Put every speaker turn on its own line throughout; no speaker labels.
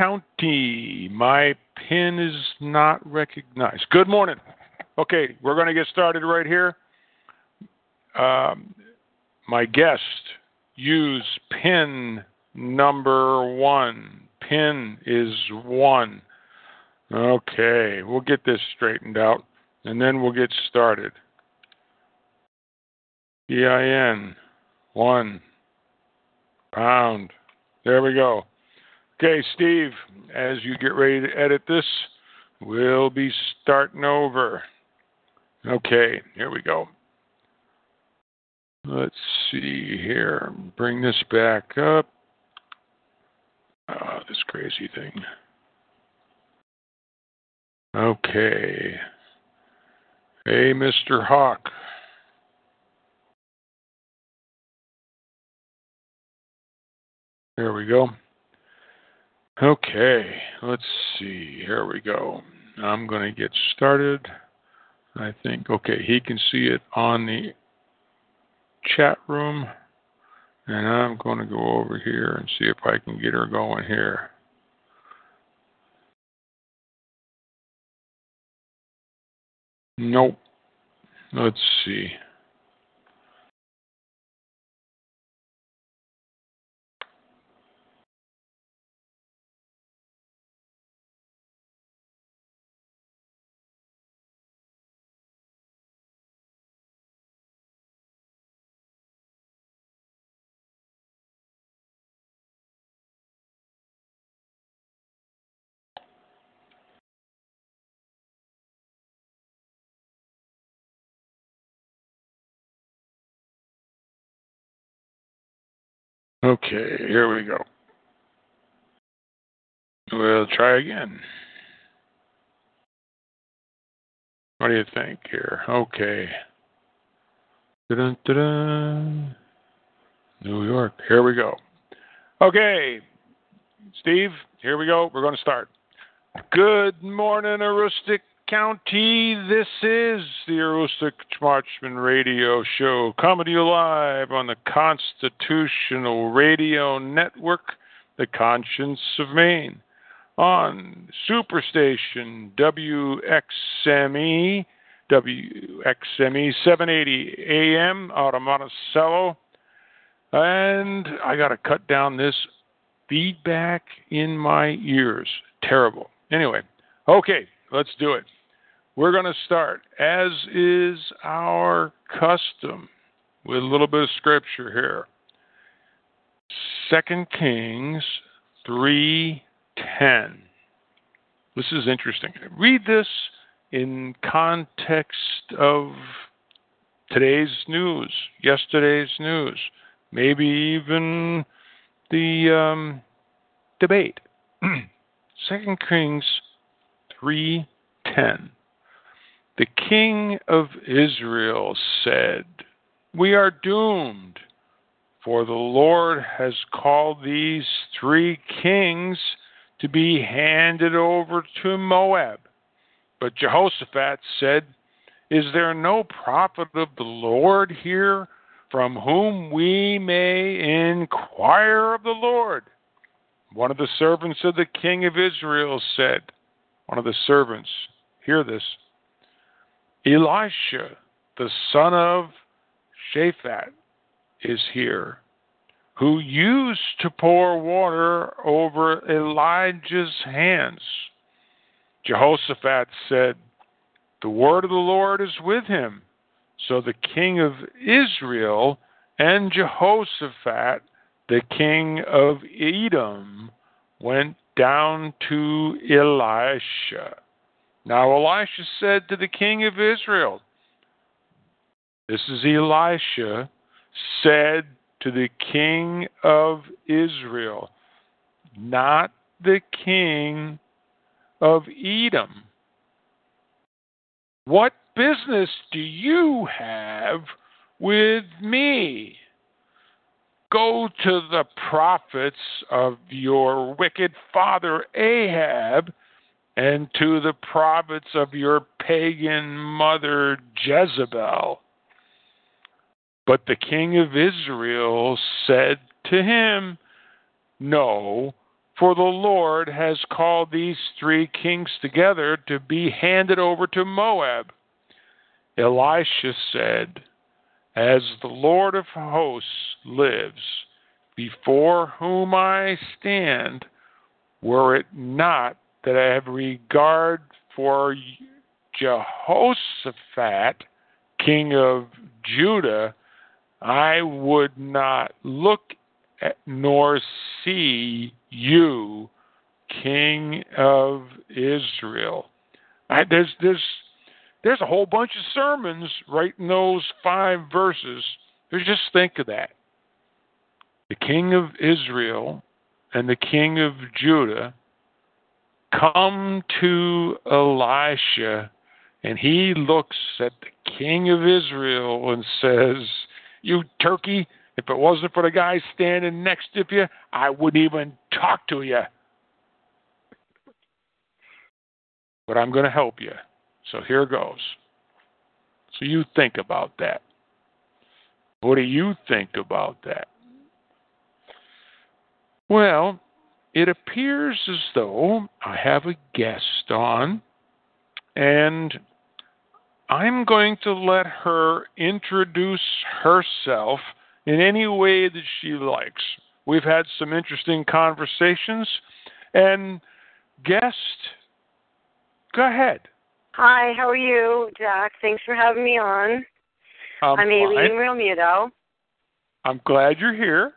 County. My pin is not recognized. Good morning. Okay, we're going to get started right here. Um, my guest use pin number one. Pin is one. Okay, we'll get this straightened out and then we'll get started. EIN one pound. There we go. Okay, Steve, as you get ready to edit this, we'll be starting over. Okay, here we go. Let's see here. Bring this back up. Oh, this crazy thing. Okay. Hey, Mr. Hawk. There we go. Okay, let's see. Here we go. I'm going to get started. I think, okay, he can see it on the chat room. And I'm going to go over here and see if I can get her going here. Nope. Let's see. Okay, here we go. We'll try again. What do you think here? Okay. Da-dun, da-dun. New York. Here we go. Okay, Steve, here we go. We're going to start. Good morning, Aroostook County. This is the Aroostook Watchman Radio Show, you live on the Constitutional Radio Network, the Conscience of Maine, on Superstation WXME, WXME 780 AM out of Monticello. And I got to cut down this feedback in my ears. Terrible. Anyway, okay, let's do it. We're going to start, as is our custom, with a little bit of scripture here. Second Kings 3:10. This is interesting. Read this in context of today's news, yesterday's news, maybe even the um, debate. Second Kings 3:10. The king of Israel said, We are doomed, for the Lord has called these three kings to be handed over to Moab. But Jehoshaphat said, Is there no prophet of the Lord here from whom we may inquire of the Lord? One of the servants of the king of Israel said, One of the servants, hear this. Elisha, the son of Shaphat, is here, who used to pour water over Elijah's hands. Jehoshaphat said, The word of the Lord is with him. So the king of Israel and Jehoshaphat, the king of Edom, went down to Elisha. Now Elisha said to the king of Israel, This is Elisha, said to the king of Israel, not the king of Edom. What business do you have with me? Go to the prophets of your wicked father Ahab and to the prophets of your pagan mother Jezebel. But the king of Israel said to him, No, for the Lord has called these three kings together to be handed over to Moab. Elisha said, As the Lord of hosts lives, before whom I stand, were it not that I have regard for Jehoshaphat, king of Judah, I would not look at, nor see you, king of Israel. I, there's there's there's a whole bunch of sermons right in those five verses. Just think of that. The king of Israel and the king of Judah come to Elisha, and he looks at the king of Israel and says, You turkey, if it wasn't for the guy standing next to you, I wouldn't even talk to you. But I'm going to help you. So here goes. So you think about that. What do you think about that? Well, it appears as though I have a guest on, and I'm going to let her introduce herself in any way that she likes. We've had some interesting conversations, and guest, go ahead.
Hi, how are you, Jack? Thanks for having me on.
I'm,
I'm Aileen Real Muto.
I'm glad you're here.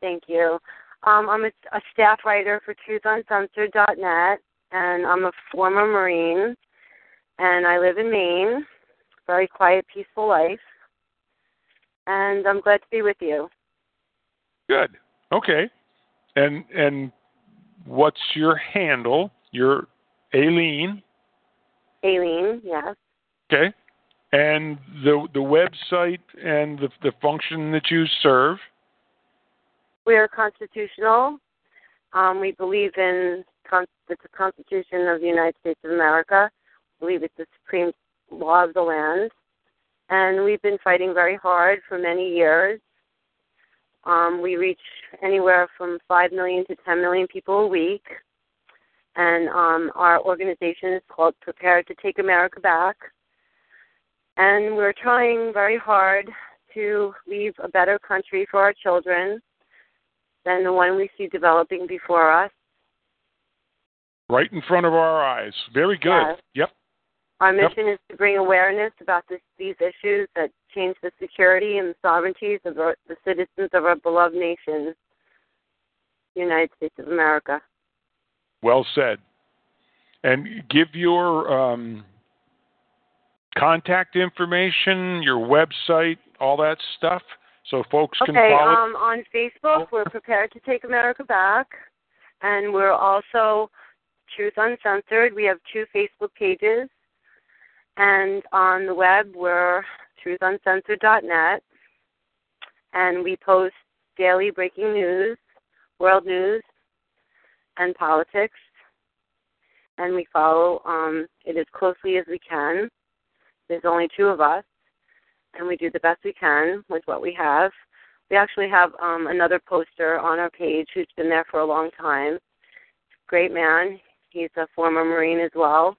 Thank you. Um, I'm a, a staff writer for TruthUncensored.net, and I'm a former Marine, and I live in Maine. Very quiet, peaceful life, and I'm glad to be with you.
Good. Okay. And and what's your handle? Your Aileen.
Aileen, yes.
Okay. And the the website and the the function that you serve.
We are constitutional. Um, we believe in con- the Constitution of the United States of America. We believe it's the supreme law of the land, and we've been fighting very hard for many years. Um, we reach anywhere from five million to ten million people a week, and um, our organization is called Prepare to Take America Back. And we're trying very hard to leave a better country for our children than the one we see developing before us.
Right in front of our eyes. Very good.
Yes.
Yep.
Our mission yep. is to bring awareness about this, these issues that change the security and the sovereignties of our, the citizens of our beloved nation, the United States of America.
Well said. And give your um, contact information, your website, all that stuff, so folks
okay,
can follow.
Um, on Facebook, we're prepared to take America back, and we're also Truth Uncensored. We have two Facebook pages, and on the web, we're truthuncensored.net, and we post daily breaking news, world news, and politics, and we follow um, it as closely as we can. There's only two of us, and we do the best we can with what we have. We actually have um, another poster on our page who's been there for a long time. Great man. He's a former Marine as well.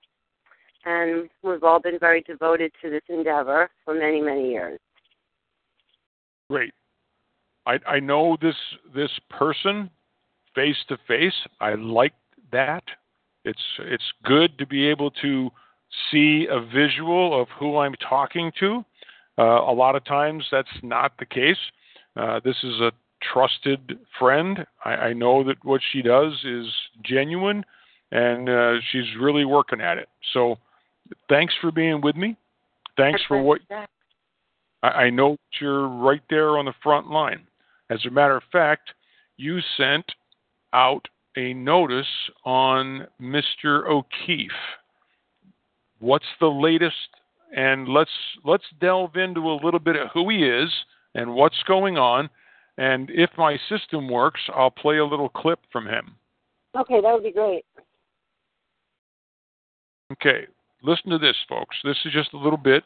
And we've all been very devoted to this endeavor for many, many years.
Great. I, I know this this person face to face. I like that. It's it's good to be able to see a visual of who I'm talking to. Uh, a lot of times that's not the case. Uh, this is a trusted friend. I, I know that what she does is genuine, and uh, she's really working at it. So, thanks for being with me. Thanks for what I, I know you're right there on the front line. As a matter of fact, you sent out a notice on Mr. O'Keefe. What's the latest? And let's let's delve into a little bit of who he is and what's going on. And if my system works, I'll play a little clip from him.
Okay, that would be great.
Okay, listen to this, folks. This is just a little bit.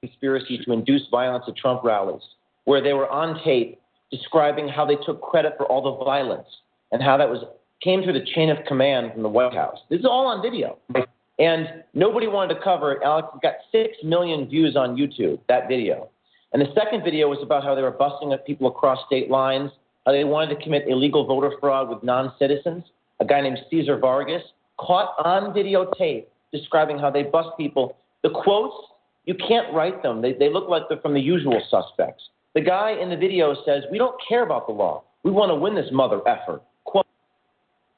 Conspiracy to induce violence at Trump rallies, where they were on tape describing how they took credit for all the violence and how that was came through the chain of command from the White House. This is all on video. And nobody wanted to cover it. Alex got six million views on YouTube, that video. And the second video was about how they were busting up people across state lines, how they wanted to commit illegal voter fraud with non citizens. A guy named Cesar Vargas caught on videotape describing how they bust people. The quotes, you can't write them. They, they look like they're from the usual suspects. The guy in the video says, We don't care about the law. We want to win this mother effort. Quote.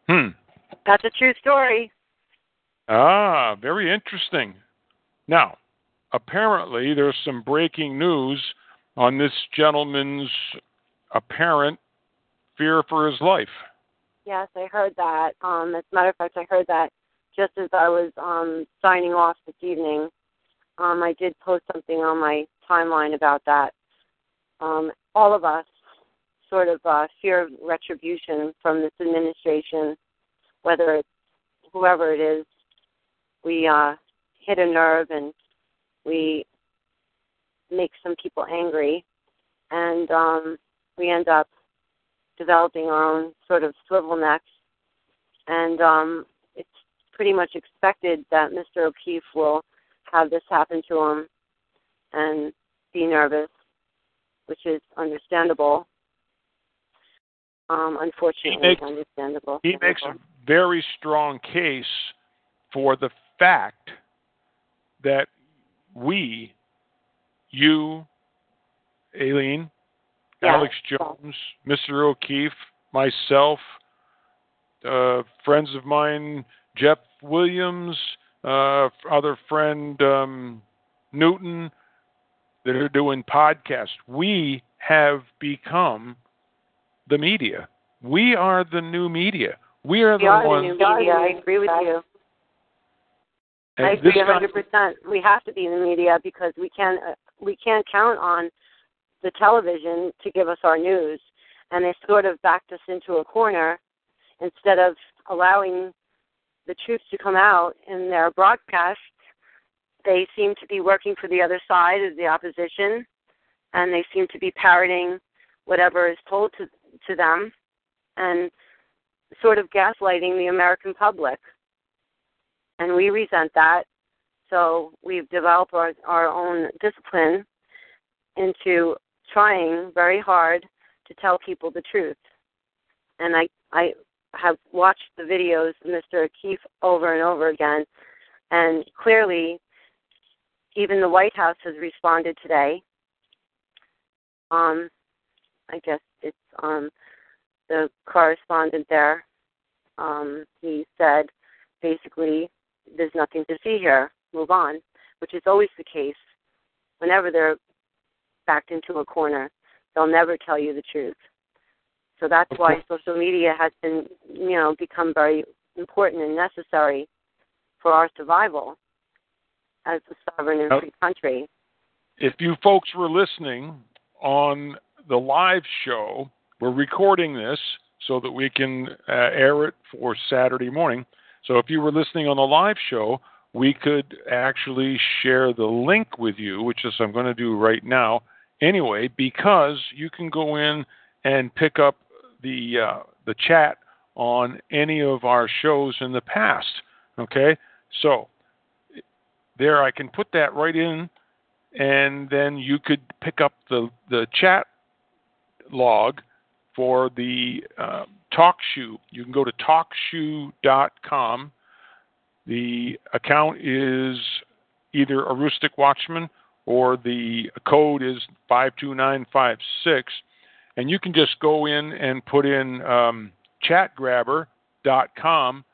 Hmm.
That's a true story.
Ah, very interesting. Now, apparently, there's some breaking news on this gentleman's apparent fear for his life.
Yes, I heard that. Um, as a matter of fact, I heard that just as I was um, signing off this evening. Um, I did post something on my timeline about that. Um, all of us sort of uh, fear retribution from this administration, whether it's whoever it is. We uh, hit a nerve and we make some people angry, and um, we end up developing our own sort of swivel necks. And um, it's pretty much expected that Mr. O'Keefe will have this happen to him and be nervous, which is understandable. Um, unfortunately,
he makes,
understandable.
He makes a very strong case for the fact that we, you, Aileen,
yes.
Alex Jones, Mr. O'Keefe, myself, uh, friends of mine, Jeff Williams, uh, other friend um, Newton, that are doing podcasts. We have become the media. We are the new media. We are
we
the
are
ones.
The new media. I agree with you. I agree hundred percent. We have to be in the media because we can uh, we can't count on the television to give us our news, and they sort of backed us into a corner instead of allowing the truth to come out in their broadcasts. They seem to be working for the other side of the opposition, and they seem to be parroting whatever is told to to them, and sort of gaslighting the American public and we resent that. So we've developed our, our own discipline into trying very hard to tell people the truth. And I I have watched the videos of Mr. O'Keefe over and over again, and clearly, even the White House has responded today. Um, I guess it's um the correspondent there. Um, he said basically there's nothing to see here, move on, which is always the case. Whenever they're backed into a corner, they'll never tell you the truth. So that's why social media has been, you know, become very important and necessary for our survival as a sovereign and free country.
If you folks were listening on the live show, we're recording this so that we can uh, air it for Saturday morning. So if you were listening on the live show, we could actually share the link with you, which is I'm going to do right now anyway, because you can go in and pick up the uh, the chat on any of our shows in the past. Okay, so there I can put that right in, and then you could pick up the the chat log for the uh, TalkShoe. You can go to talkshoe.com. The account is either a Watchman or the code is 52956. and you can just go in and put in um, chatgrabber.com,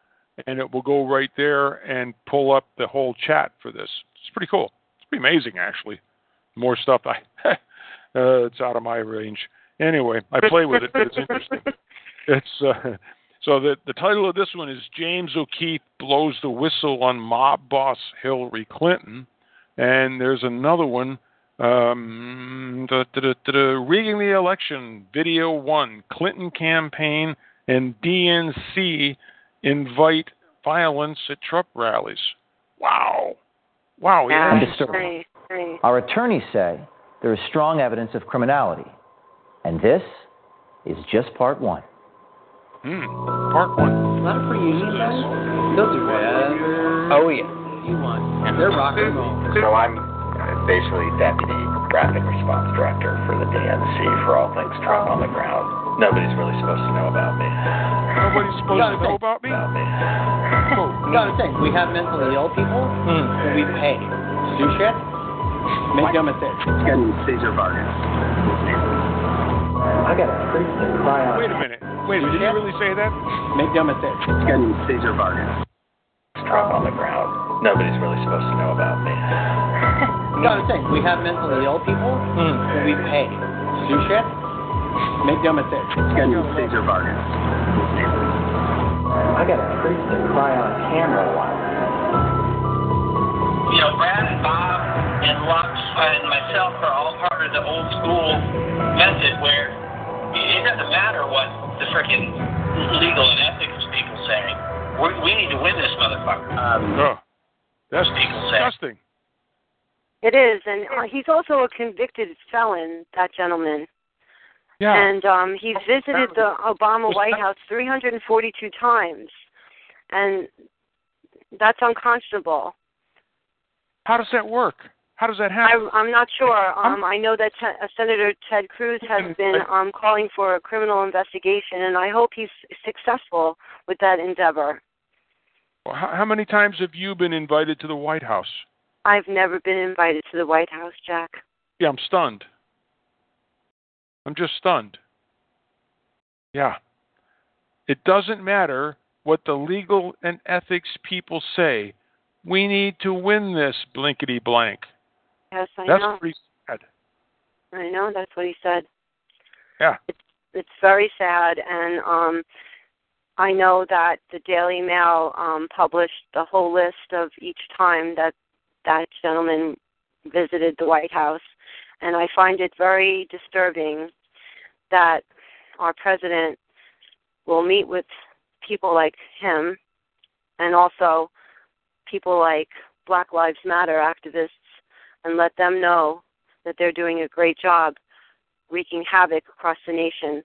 and it will go right there and pull up the whole chat for this. It's pretty cool. It's pretty amazing, actually. More stuff I uh, it's out of my range. Anyway, I play with it, but it's interesting. It's uh, so the the title of this one is James O'Keefe blows the whistle on mob boss Hillary Clinton, and there's another one um, rigging the election video one Clinton campaign and DNC invite violence at Trump rallies. Wow, wow, yeah.
Undisturbed. Our attorneys say there is strong evidence of criminality, and this is just part one.
Hmm. Part one.
Not for you, guys. They'll do whatever.
Oh yeah.
You want? They're rock and roll.
So I'm basically deputy graphic response director for the DNC for all things Trump on the ground. Nobody's really supposed to know about me.
Nobody's supposed to know about me.
About me.
Oh, you gotta think, we have mentally ill people
Hmm.
who we pay to do shit. Make them a thing.
Getting Cesar Vargas.
I got a freak to cry out.
Wait a minute. Wait, did you really say that?
Make them a thing.
Getting Cesar Vargas. Trump on the ground. Nobody's really supposed to know about me.
You gotta think, we have mentally ill people
Hmm.
who we pay to do shit. Make them a thing.
Getting Cesar Vargas.
I got a freak to cry on camera once.
You know, Brad and Bob and Lux and myself are all part of the old school method where it doesn't matter what the freaking legal and ethics people say. We, we need to win this motherfucker. Um,
Oh, that's
people say.
disgusting.
It is, and uh, he's also a convicted felon. That gentleman,
Yeah.
and um, he's visited the Obama White House 342 times, and that's unconscionable.
How does that work? How does that
I,
happen?
I'm not sure. Um, I know that te- uh, Senator Ted Cruz has been um, calling for a criminal investigation, and I hope he's successful with that endeavor.
Well, How, how many times have you been invited to the White House?
I've never been invited to the White House, Jack.
Yeah, I'm stunned. I'm just stunned. Yeah. It doesn't matter what the legal and ethics people say. We need to win this blinkety blank.
Yes, I
That's
know.
what he said.
I know that's what he said.
Yeah.
It's very sad, and um, I know that the Daily Mail um, published the whole list of each time that that gentleman visited the White House, and I find it very disturbing that our president will meet with people like him, and also people like Black Lives Matter activists, and let them know that they're doing a great job wreaking havoc across the nation.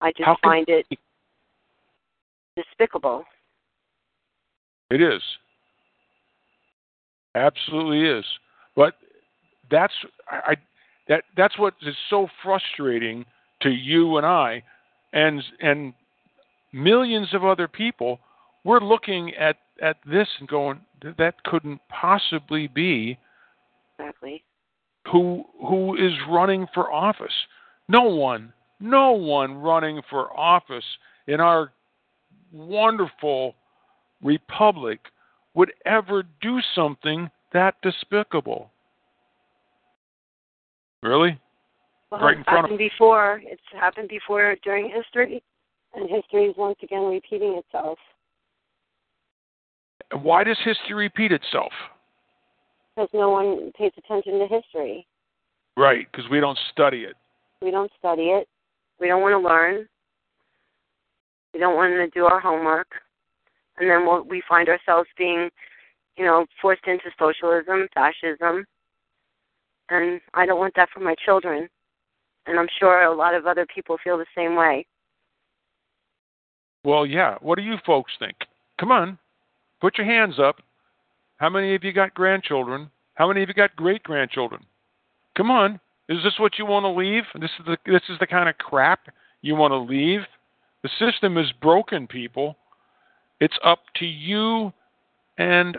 I just
How can-
find it despicable.
It is. Absolutely is. But that's I that that's what is so frustrating to you and I and and millions of other people we're looking at at this and going that couldn't possibly be
Exactly.
who who is running for office. No one, no one running for office in our wonderful republic would ever do something that despicable. Really?
Well,
Right in front of-
happened before. It's happened before during history, and history is once again repeating itself.
Why does history repeat itself?
Because no one pays attention to history.
Right, because we don't study it.
We don't study it. We don't want to learn. We don't want to do our homework, and then we'll, we find ourselves being, you know, forced into socialism, fascism, and I don't want that for my children. And I'm sure a lot of other people feel the same way.
Well, yeah. What do you folks think? Come on, put your hands up. How many of you got grandchildren? How many of you got great grandchildren? Come on. Is this what you want to leave? This is the this is the kind of crap you want to leave? The system is broken, people. It's up to you and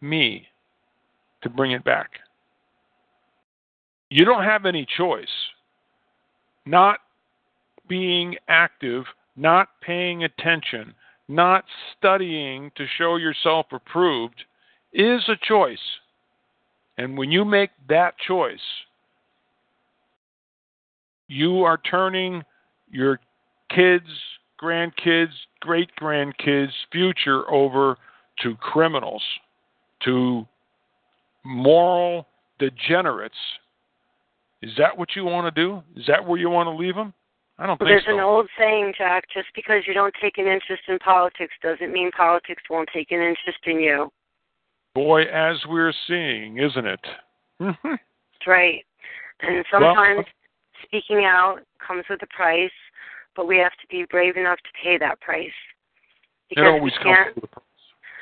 me to bring it back. You don't have any choice. not being active, not paying attention, not studying to show yourself approved is a choice. And when you make that choice, you are turning your kids, grandkids, great grandkids' future over to criminals, to moral degenerates. Is that what you want to do? Is that where you want to leave them? I don't think
There's
so.
an old saying, Jack, just because you don't take an interest in politics doesn't mean politics won't take an interest in you.
Boy, as we're seeing, isn't it?
That's right. And sometimes uh, speaking out comes with a price, but we have to be brave enough to pay that price.
it always
we
comes with a price.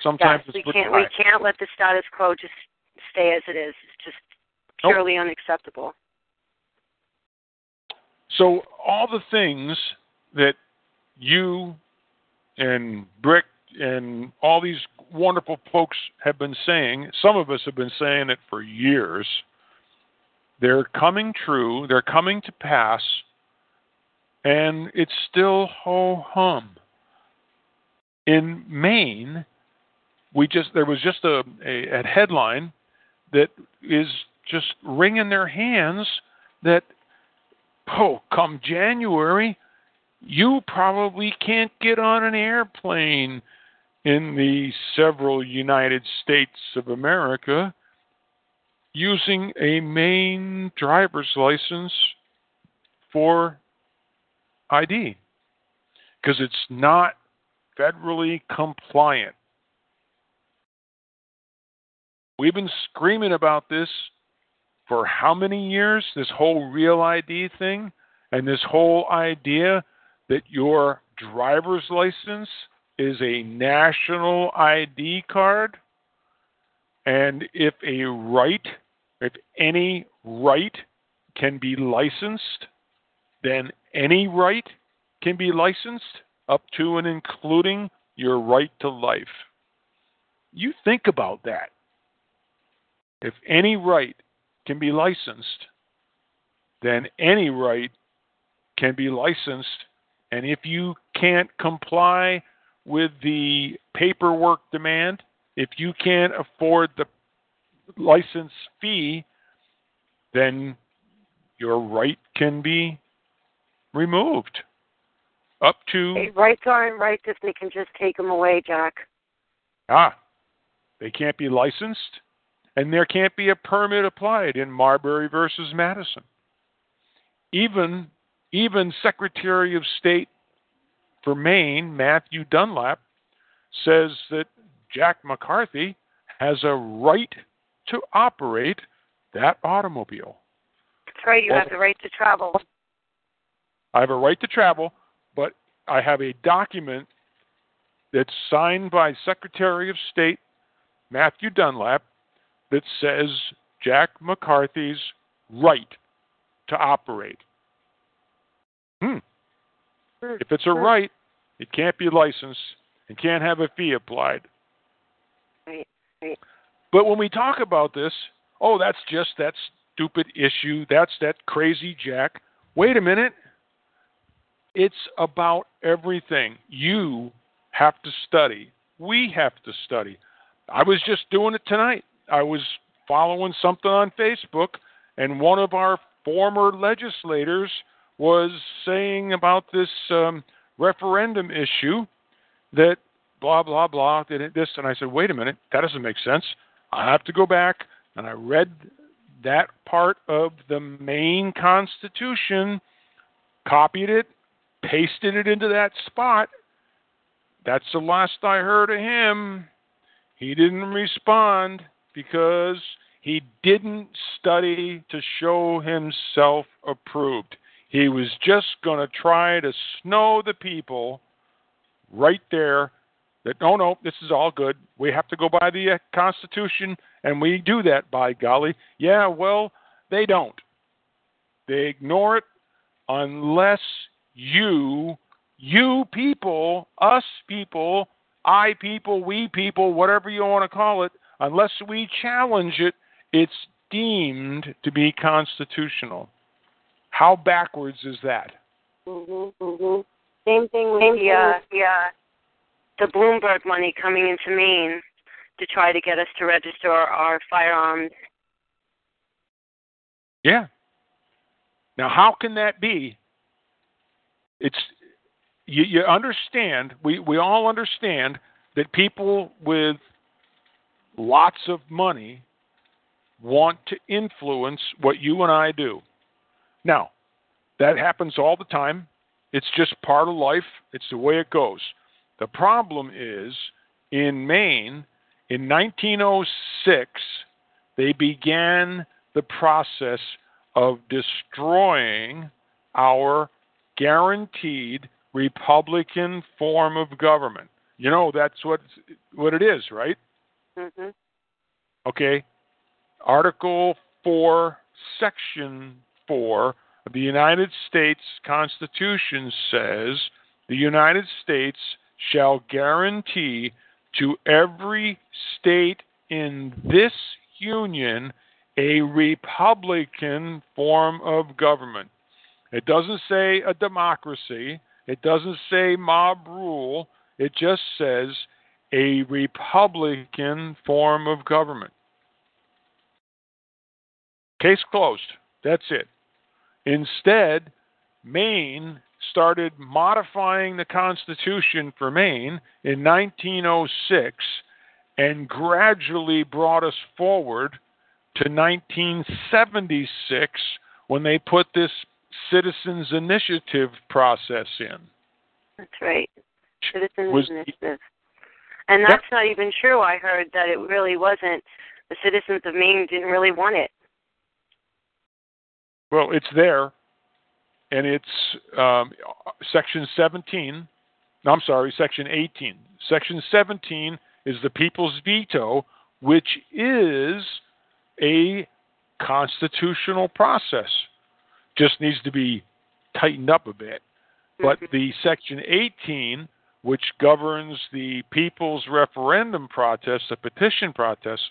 Sometimes
yes,
it's
we can't we can't let the status quo just stay as it is. It's just
Nope.
purely unacceptable.
So all the things that you and Brick and all these wonderful folks have been saying, some of us have been saying it for years. They're coming true, they're coming to pass, and it's still ho hum. In Maine, we just there was just a, a, a headline that is just wringing their hands that oh, come January, you probably can't get on an airplane in the several United States of America using a Maine driver's license for ID because it's not federally compliant. We've been screaming about this for how many years? This whole real ID thing and this whole idea that your driver's license is a national ID card. And if a right, if any right can be licensed, then any right can be licensed up to and including your right to life. You think about that. If any right can be licensed, then any right can be licensed. And if you can't comply with the paperwork demand, if you can't afford the license fee, then your right can be removed. Up to
Hey, rights aren't rights if they can just take them away, Jack.
ah, they can't be licensed, and there can't be a permit applied in Marbury versus Madison. Even even Secretary of State for Maine, Matthew Dunlap, says that Jack McCarthy has a right to operate that automobile.
That's right. You
Well-
have the right to travel.
I have a right to travel, but I have a document that's signed by Secretary of State Matthew Dunlap that says Jack McCarthy's right to operate. Hmm. If it's a right, it can't be licensed and can't have a fee applied.
Right. Right.
But when we talk about this, oh, that's just that stupid issue. That's that crazy Jack. Wait a minute. It's about everything. You have to study. We have to study. I was just doing it tonight. I was following something on Facebook, and one of our former legislators was saying about this um, referendum issue that blah blah blah did this and I said wait a minute that doesn't make sense. I have to go back and I read that part of the Maine Constitution copied it pasted it into that spot. That's the last I heard of him. He didn't respond because he didn't study to show himself approved he was just going to try to snow the people right there that no, no, this is all good. We have to go by the uh, Constitution, and we do that, by golly. Yeah, well, they don't. They ignore it unless you, you people, us people, I people, we people, whatever you want to call it, unless we challenge it, it's deemed to be constitutional. How backwards is that?
Mhm. Mhm. Same thing with the uh, the, uh, the Bloomberg money coming into Maine to try to get us to register our firearms.
Yeah. Now, how can that be? It's you, you understand. We we all understand that people with lots of money want to influence what you and I do. Now, that happens all the time. It's just part of life. It's the way it goes. The problem is in Maine, in 1906, they began the process of destroying our guaranteed Republican form of government. You know that's what what it is, right?
Mhm.
Okay. Article 4, Section 4 of the United States Constitution says the United States shall guarantee to every state in this union a Republican form of government. It doesn't say a democracy, it doesn't say mob rule, it just says a Republican form of government. Case closed. That's it. Instead, Maine started modifying the Constitution for Maine in 1906 and gradually brought us forward to 1976 when they put this citizens initiative process in.
That's right. Citizens
Was-
initiative. And that's not even true. I heard that it really wasn't. The citizens of Maine didn't really want it.
Well, it's there, and it's um, section 17. No, I'm sorry, section 18. Section 17 is the people's veto, which is a constitutional process. Just needs to be tightened up a bit. But the section 18, which governs the people's referendum protest, the petition protest,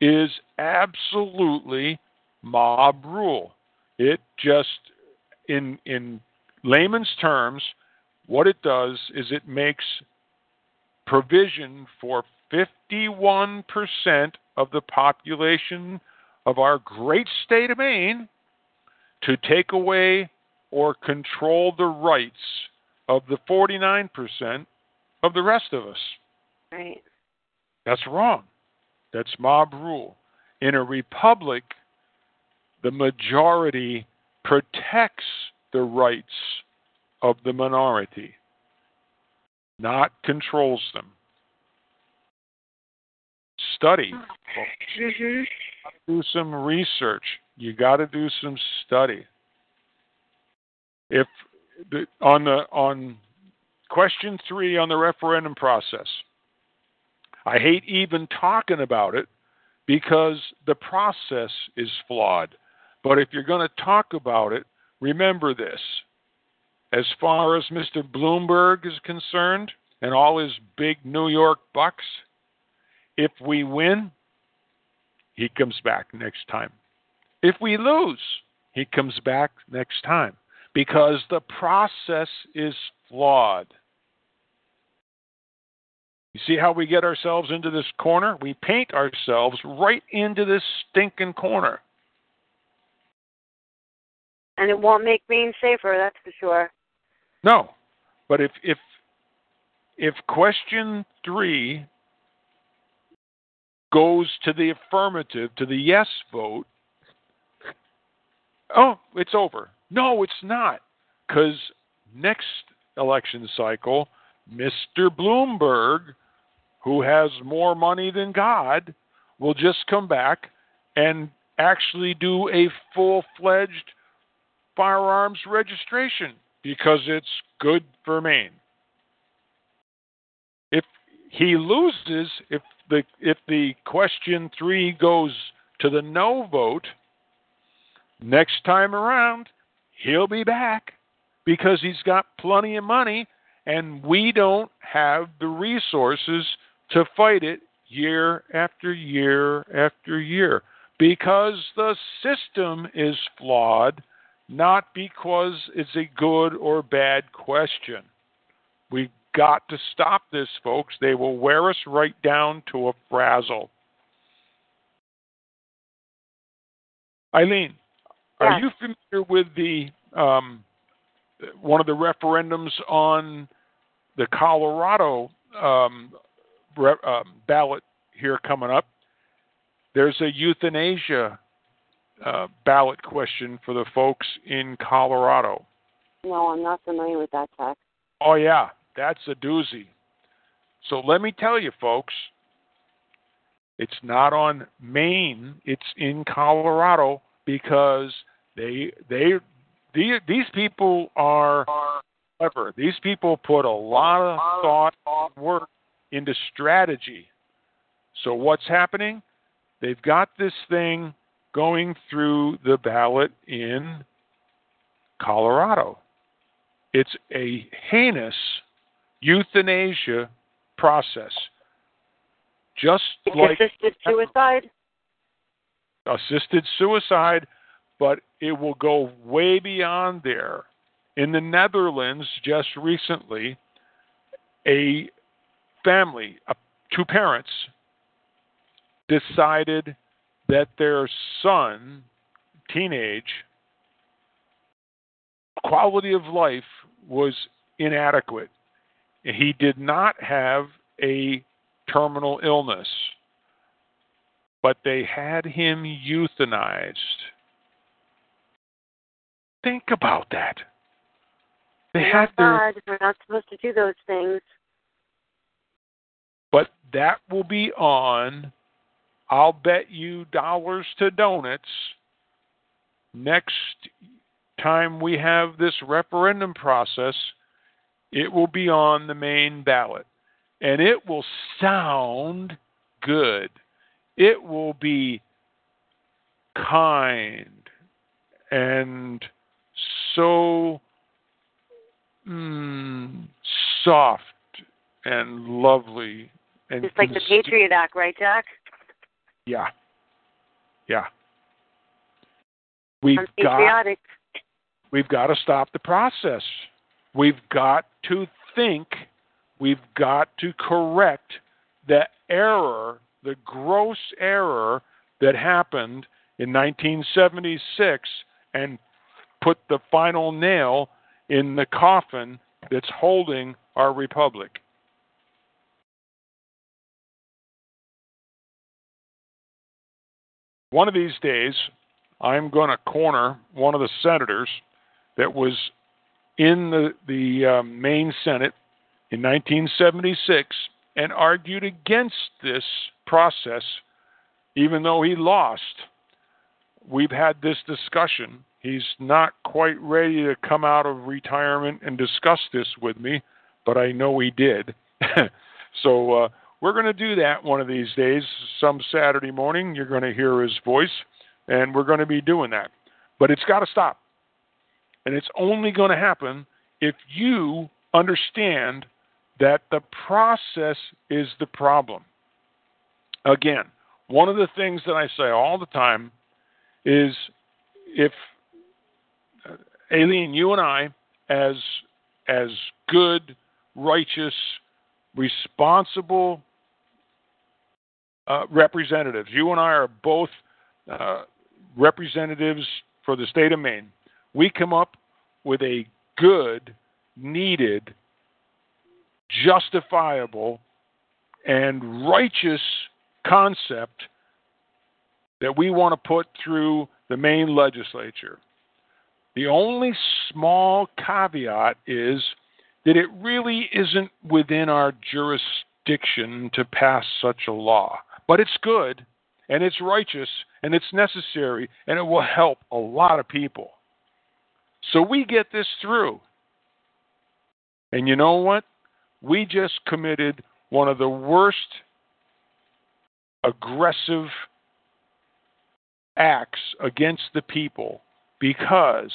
is absolutely mob rule. It just, in in layman's terms, what it does is it makes provision for 51% of the population of our great state of Maine to take away or control the rights of the 49% of the rest of us.
Right.
That's wrong. That's mob rule. In a republic, the majority protects the rights of the minority, not controls them. Study.
Mm-hmm.
Do some research. You got to do some study. If the, on the on question three on the referendum process, I hate even talking about it because the process is flawed. But if you're going to talk about it, remember this. As far as Mr. Bloomberg is concerned and all his big New York bucks, if we win, he comes back next time. If we lose, he comes back next time because the process is flawed. You see how we get ourselves into this corner? We paint ourselves right into this stinking corner.
And it won't make Maine safer, that's for sure.
No. But if if if question 3 goes to the affirmative, to the yes vote, oh, it's over. No, it's not. Cuz next election cycle, Mr. Bloomberg, who has more money than God, will just come back and actually do a full fledged firearms registration because it's good for Maine. If he loses, if the if the question three goes to the no vote, next time around he'll be back because he's got plenty of money and we don't have the resources to fight it year after year after year because the system is flawed not because it's a good or bad question. We've got to stop this, folks. They will wear us right down to a frazzle. Eileen, Are you familiar with the um, one of the referendums on the Colorado um, re- um, ballot here coming up? There's a euthanasia uh, ballot question for the folks in Colorado.
No, I'm not familiar with that text.
Oh, yeah, that's a doozy. So let me tell you, folks, it's not on Maine, it's in Colorado because they they the, these people are clever. These people put a lot of thought and work into strategy. So what's happening? They've got this thing going through the ballot in Colorado. It's a heinous euthanasia process. Just like
Assisted suicide?
Assisted suicide, but it will go way beyond there. In the Netherlands, just recently, a family, two parents, decided that their son, teenage, quality of life was inadequate. He did not have a terminal illness, but they had him euthanized. Think about that. They
Oh
had their
God, we're not supposed to do those things.
but that will be on I'll bet you dollars to donuts next time we have this referendum process it will be on the Maine ballot and it will sound good it will be kind and so mm, soft and lovely and
Just like the Patriot Act, right, Jack?
yeah yeah we've
I'm
got
patriotic.
we've got to stop the process we've got to think we've got to correct the error the gross error that happened in 1976 and put the final nail in the coffin that's holding our republic. One of these days, I'm going to corner one of the senators that was in the, the um, Maine Senate in 1976 and argued against this process, even though he lost. We've had this discussion. He's not quite ready to come out of retirement and discuss this with me, but I know he did. so uh, we're going to do that one of these days. Some Saturday morning, you're going to hear his voice, and we're going to be doing that. But it's got to stop. And it's only going to happen if you understand that the process is the problem. Again, one of the things that I say all the time is if uh, Aileen, you and I, as as good, righteous, responsible uh, representatives, you and I are both uh, representatives for the state of Maine. We come up with a good, needed, justifiable, and righteous concept that we want to put through the Maine legislature. The only small caveat is that it really isn't within our jurisdiction to pass such a law. But it's good, and it's righteous, and it's necessary, and it will help a lot of people. So we get this through. And you know what? We just committed one of the worst aggressive acts against the people because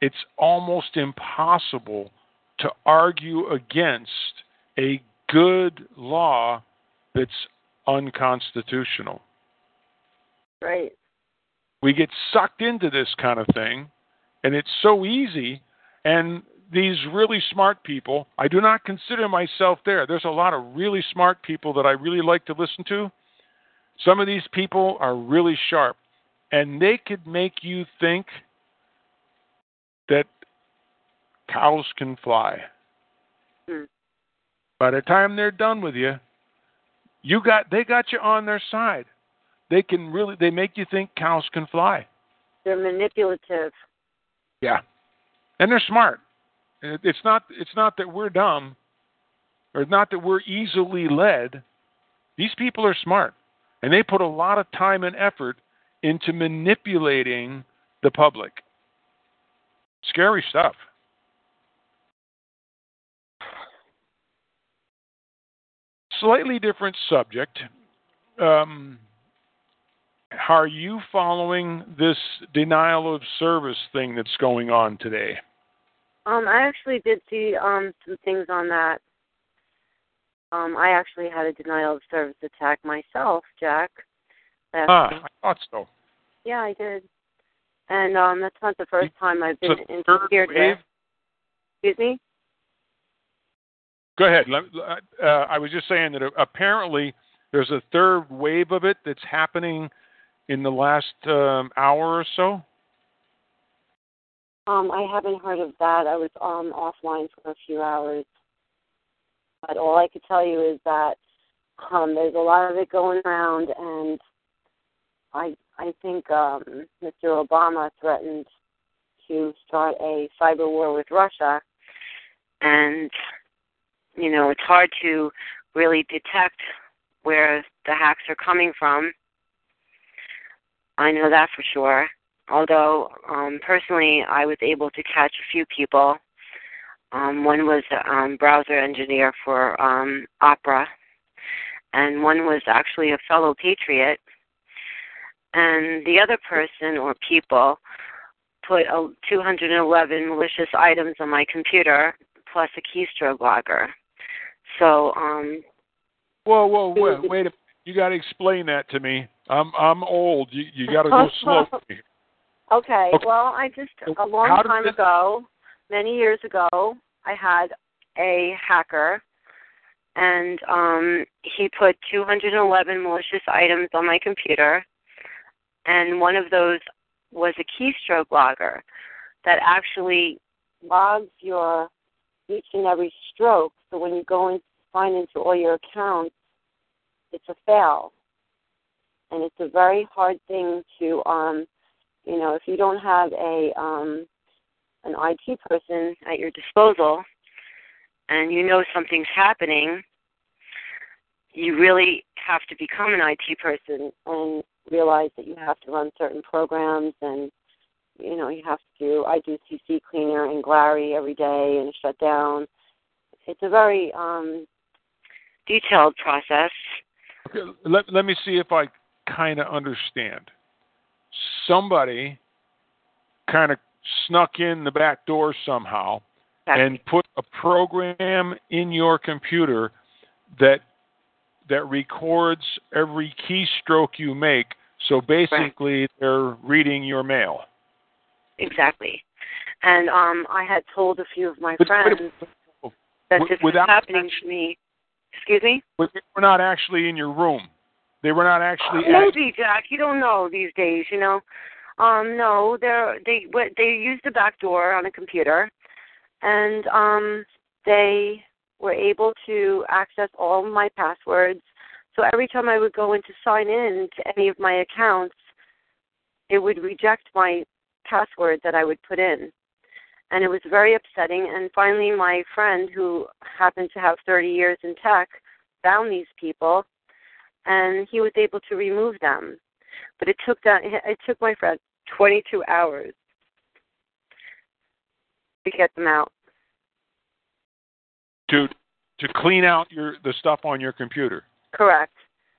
it's almost impossible to argue against a good law that's unconstitutional.
Right.
We get sucked into this kind of thing And it's so easy. And these really smart people, I do not consider myself there. There's a lot of really smart people that I really like to listen to. Some of these people are really sharp, and they could make you think that cows can fly.
Hmm.
By the time they're done with you, you got they got you on their side. They can really they make you think cows can fly.
They're manipulative.
Yeah, and they're smart. It's not it's not that we're dumb, or not that we're easily led. These people are smart, and they put a lot of time and effort into manipulating the public. Scary stuff. Slightly different subject. Um, are you following this denial of service thing that's going on today?
Um, I actually did see um some things on that. Um, I actually had a denial of service attack myself, Jack.
Ah,
week.
I thought so.
Yeah, I did. And um that's not the first time I've been
So the third
interfered
wave?
Excuse me?
Go ahead. Let- Uh, I was just saying that apparently there's a third wave of it that's happening in the last um, hour or so.
Um, I haven't heard of that. I was um offline for a few hours. But all I could tell you is that um there's a lot of it going around and I I think um Mr. Obama threatened to start a cyber war with Russia and you know, it's hard to really detect where the hacks are coming from. I know that for sure. Although um, personally, I was able to catch a few people. Um, one was a um, browser engineer for um, Opera, and one was actually a fellow patriot. And the other person or people put a 211 malicious items on my computer plus a keystroke logger. So, um,
Whoa, whoa, wait, wait a You got to explain that to me. I'm I'm old. You you got to go slow.
Okay.
Okay.
Well, I just a long time
this-
ago, many years ago, I had a hacker, and um, he put 211 malicious items on my computer, and one of those was a keystroke logger that actually logs your each and every stroke. So when you go and sign into all your accounts, it's a fail, and it's a very hard thing to um, you know, if you don't have a um an IT person at your disposal and you know something's happening, you really have to become an IT person and realize that you have to run certain programs and you know, you have to do I do CC cleaner and Glary every day and shut down. It's a very um detailed process.
Okay, let let me see if I kind of understand. Somebody kind of snuck in the back door somehow and put a program in your computer that that records every keystroke you make. So basically, they're reading your mail.
Exactly. And um I had told a few of my
But- but-
friends that this was happening to me. Excuse me?
But were not actually in your room. They were not actually. at-
Maybe, Jack. You don't know these days, you know. Um, no, they're they what they used the back door on a computer, and um, they were able to access all my passwords. So every time I would go in to sign in to any of my accounts, it would reject my password that I would put in. And it was very upsetting. And finally, my friend, who happened to have 30 years in tech, found these people and he was able to remove them. But it took that it took my friend 22 hours to get them out.
to to clean out your the stuff on your computer.
Correct.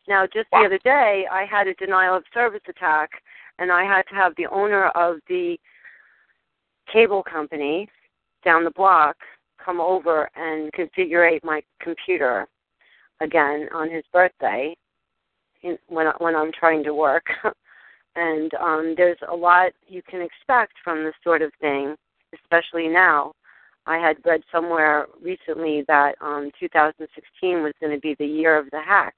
Now, just the other day, I had a denial of service attack, and I had to have the owner of the cable company down the block come over and configure my computer again on his birthday in- when when I'm trying to work. And um, there's a lot you can expect from this sort of thing, especially now. I had read somewhere recently that um, 2016 was going to be the year of the hack,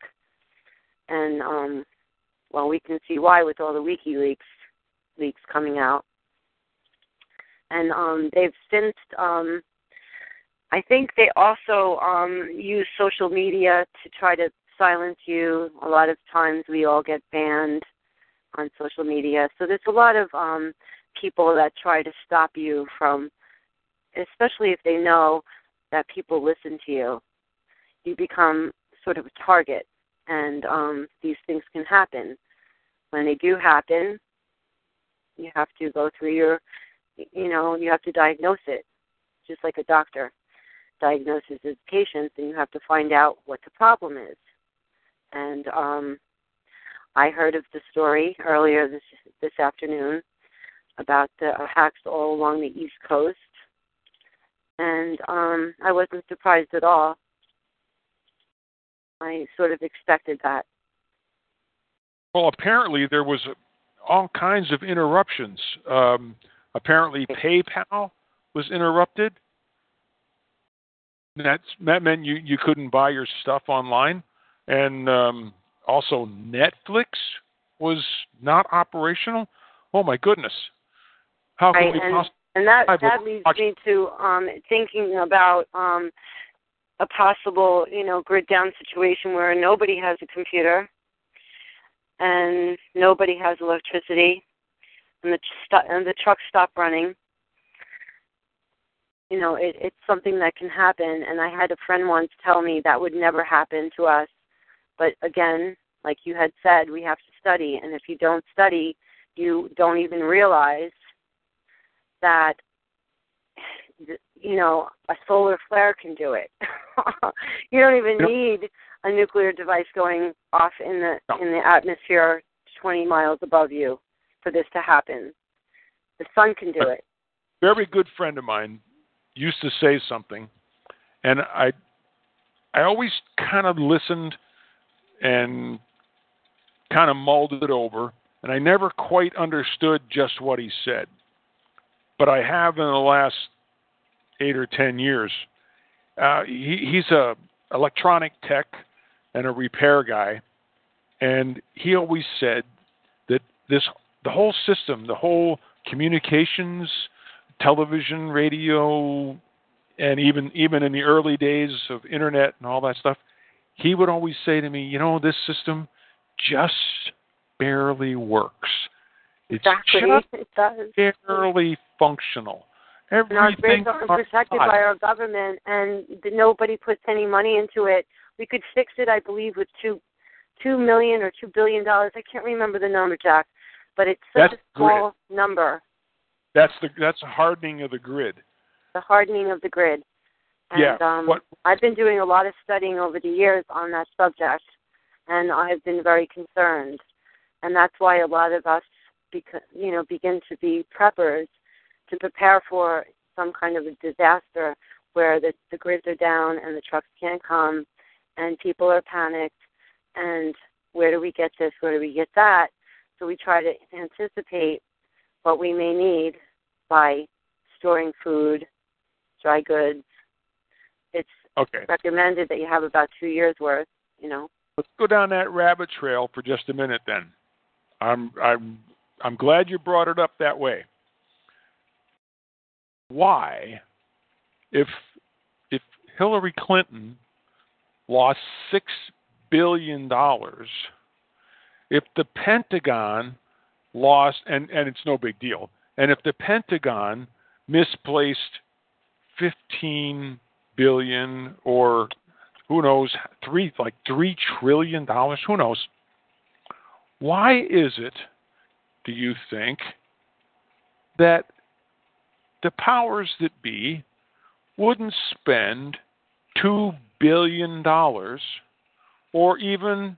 and um, well, we can see why with all the WikiLeaks leaks coming out. And um, they've since, um, I think they also um, use social media to try to silence you. A lot of times we all get banned on social media. So there's a lot of um, people that try to stop you from, especially if they know that people listen to you. You become sort of a target, and um, these things can happen. When they do happen, you have to go through your, you know, you have to diagnose it, just like a doctor diagnoses his patients, and you have to find out what the problem is. And um, I heard of the story earlier this this afternoon about the hacks all along the East Coast, and um, I wasn't surprised at all. I sort of expected that.
Well, apparently there was all kinds of interruptions. Um, apparently, PayPal was interrupted. That's, that meant you, you couldn't buy your stuff online. And um, also, Netflix was not operational. Oh, my goodness. How can
right,
we
and,
possibly.
And that, that leads me to um, thinking about um, a possible, you know, grid down situation where nobody has a computer and nobody has electricity, and the st- and the trucks stop running. You know, it, it's something that can happen. And I had a friend once tell me that would never happen to us. But again, like you had said, we have to study, and if you don't study, you don't even realize that you know a solar flare can do it. you don't even need a nuclear device going off in the in the atmosphere 20 miles above you for this to happen. The sun can do it.
Very good friend of mine used to say something, and I I always kind of listened and kind of mulled it over, and I never quite understood just what he said. But I have in the last eight or ten years. Uh, he, he's a electronic tech and a repair guy, and he always said that this the whole system, the whole communications, television, radio, and even even in the early days of internet and all that stuff, he would always say to me, you know, this system just barely works. It's
exactly.
just
it does.
barely functional.
And our
Everything
grids aren't protected by our government, and nobody puts any money into it. We could fix it, I believe, with two, two million or two billion dollars. I can't remember the number, Jack, but it's such
That's
a small number.
That's the that's a hardening of the grid.
The hardening of the grid. And,
yeah.
Um,
what
I've been doing a lot of studying over the years on that subject, and I've been very concerned, and that's why a lot of us, beca- you know, begin to be preppers to prepare for some kind of a disaster where the, the grids are down and the trucks can't come and people are panicked and where do we get this, where do we get that? So we try to anticipate what we may need by storing food, dry goods. It's
okay.
recommended that you have about two years worth, you know.
Let's go down that rabbit trail for just a minute then. I'm I'm I'm glad you brought it up that way why, if if Hillary Clinton lost six billion dollars, if the Pentagon lost, and and it's no big deal, and if the Pentagon misplaced fifteen billion or who knows three like three trillion dollars, who knows? Why is it, do you think, that the powers that be wouldn't spend $2 billion or even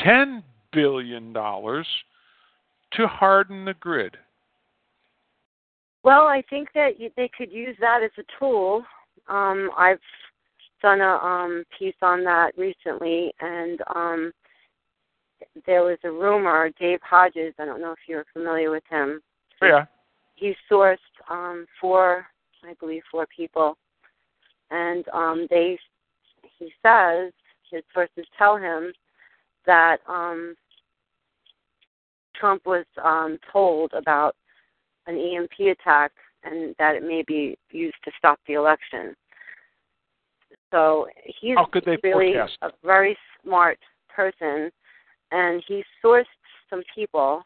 $10 billion to harden the grid?
Well, I think that they could use that as a tool. Um, I've done a um, piece on that recently, and um, there was a rumor. Dave Hodges, I don't know if you're familiar with him.
Yeah.
He sourced um, four, I believe, four people, and um, they. He says his sources tell him that um, Trump was um, told about an EMP attack and that it may be used to stop the election. So he's
How could they
really
forecast?
a very smart person, and he sourced some people,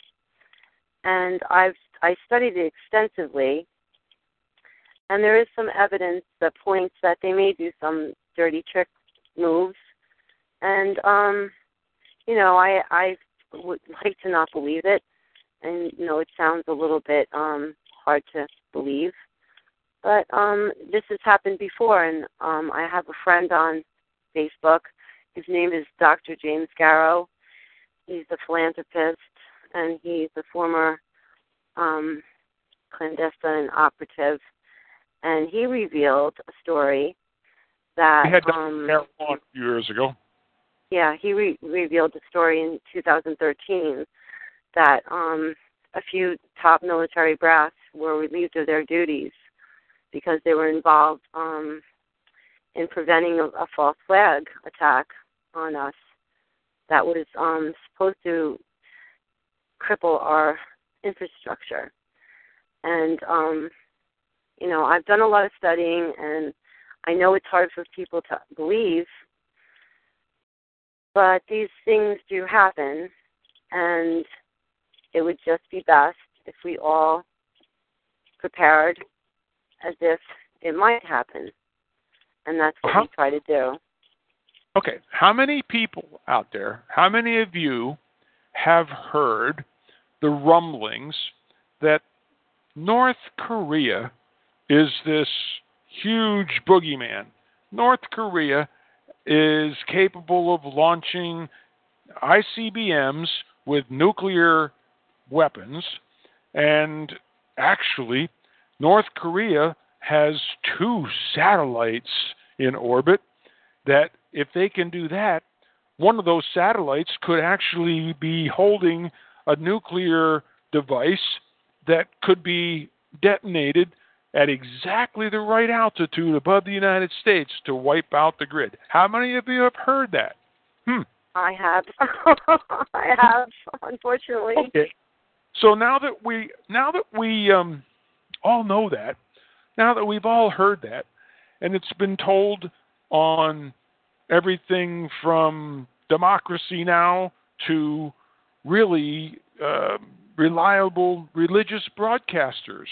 and I've I studied it extensively, and there is some evidence that points that they may do some dirty trick moves, and um, you know I I would like to not believe it, and you know it sounds a little bit um hard to believe, but um this has happened before, and um I have a friend on Facebook. His name is Dr. James Garrow. He's a philanthropist, and he's a former um, clandestine operative. And he revealed a story that
We had Dr.
um,
on a few years ago.
yeah, he re- revealed a story in 2013 that um, a few top military brass were relieved of their duties because they were involved um, in preventing a, a false flag attack on us that was um, supposed to cripple our infrastructure. And um, you know, I've done a lot of studying, and I know it's hard for people to believe, but these things do happen, and it would just be best if we all prepared as if it might happen. And that's what
Uh-huh.
we try to do.
Okay, how many people out there, how many of you have heard the rumblings that North Korea is this huge boogeyman? North Korea is capable of launching ICBMs with nuclear weapons, and actually, North Korea has two satellites in orbit that if they can do that, one of those satellites could actually be holding a nuclear device that could be detonated at exactly the right altitude above the United States to wipe out the grid. How many of you have heard that? Hmm.
I have. I have, unfortunately.
Okay. So now that we now that we um, all know that, now that we've all heard that, and it's been told on everything from democracy now to really uh, reliable religious broadcasters,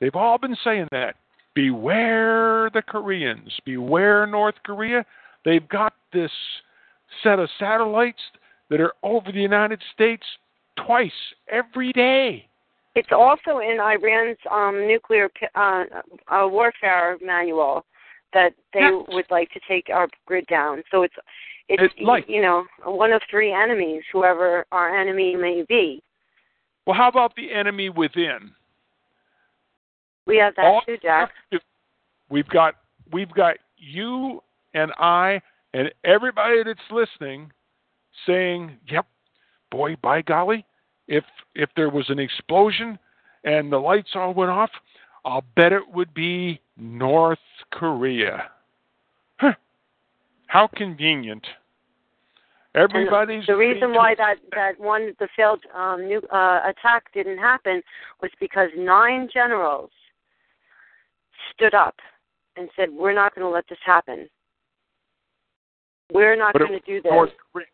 they've all been saying that. Beware the Koreans. Beware North Korea. They've got this set of satellites that are over the United States twice every day.
It's also in Iran's um, nuclear uh, uh, warfare manual that they
Yes.
would like to take our grid down. So it's it's
It's like-
you know one of three enemies, whoever our enemy may be.
Well, how about the enemy within?
We have that
All
too, Jack.
We've got we've got you and I and everybody that's listening saying, "Yep, boy, by golly, if if there was an explosion and the lights all went off, I'll bet it would be North Korea." Huh. How convenient. Everybody's
the reason why that that one the failed um, new, uh, attack didn't happen was because nine generals stood up and said, "We're not going to let this happen. We're not going to do this."
North Korea,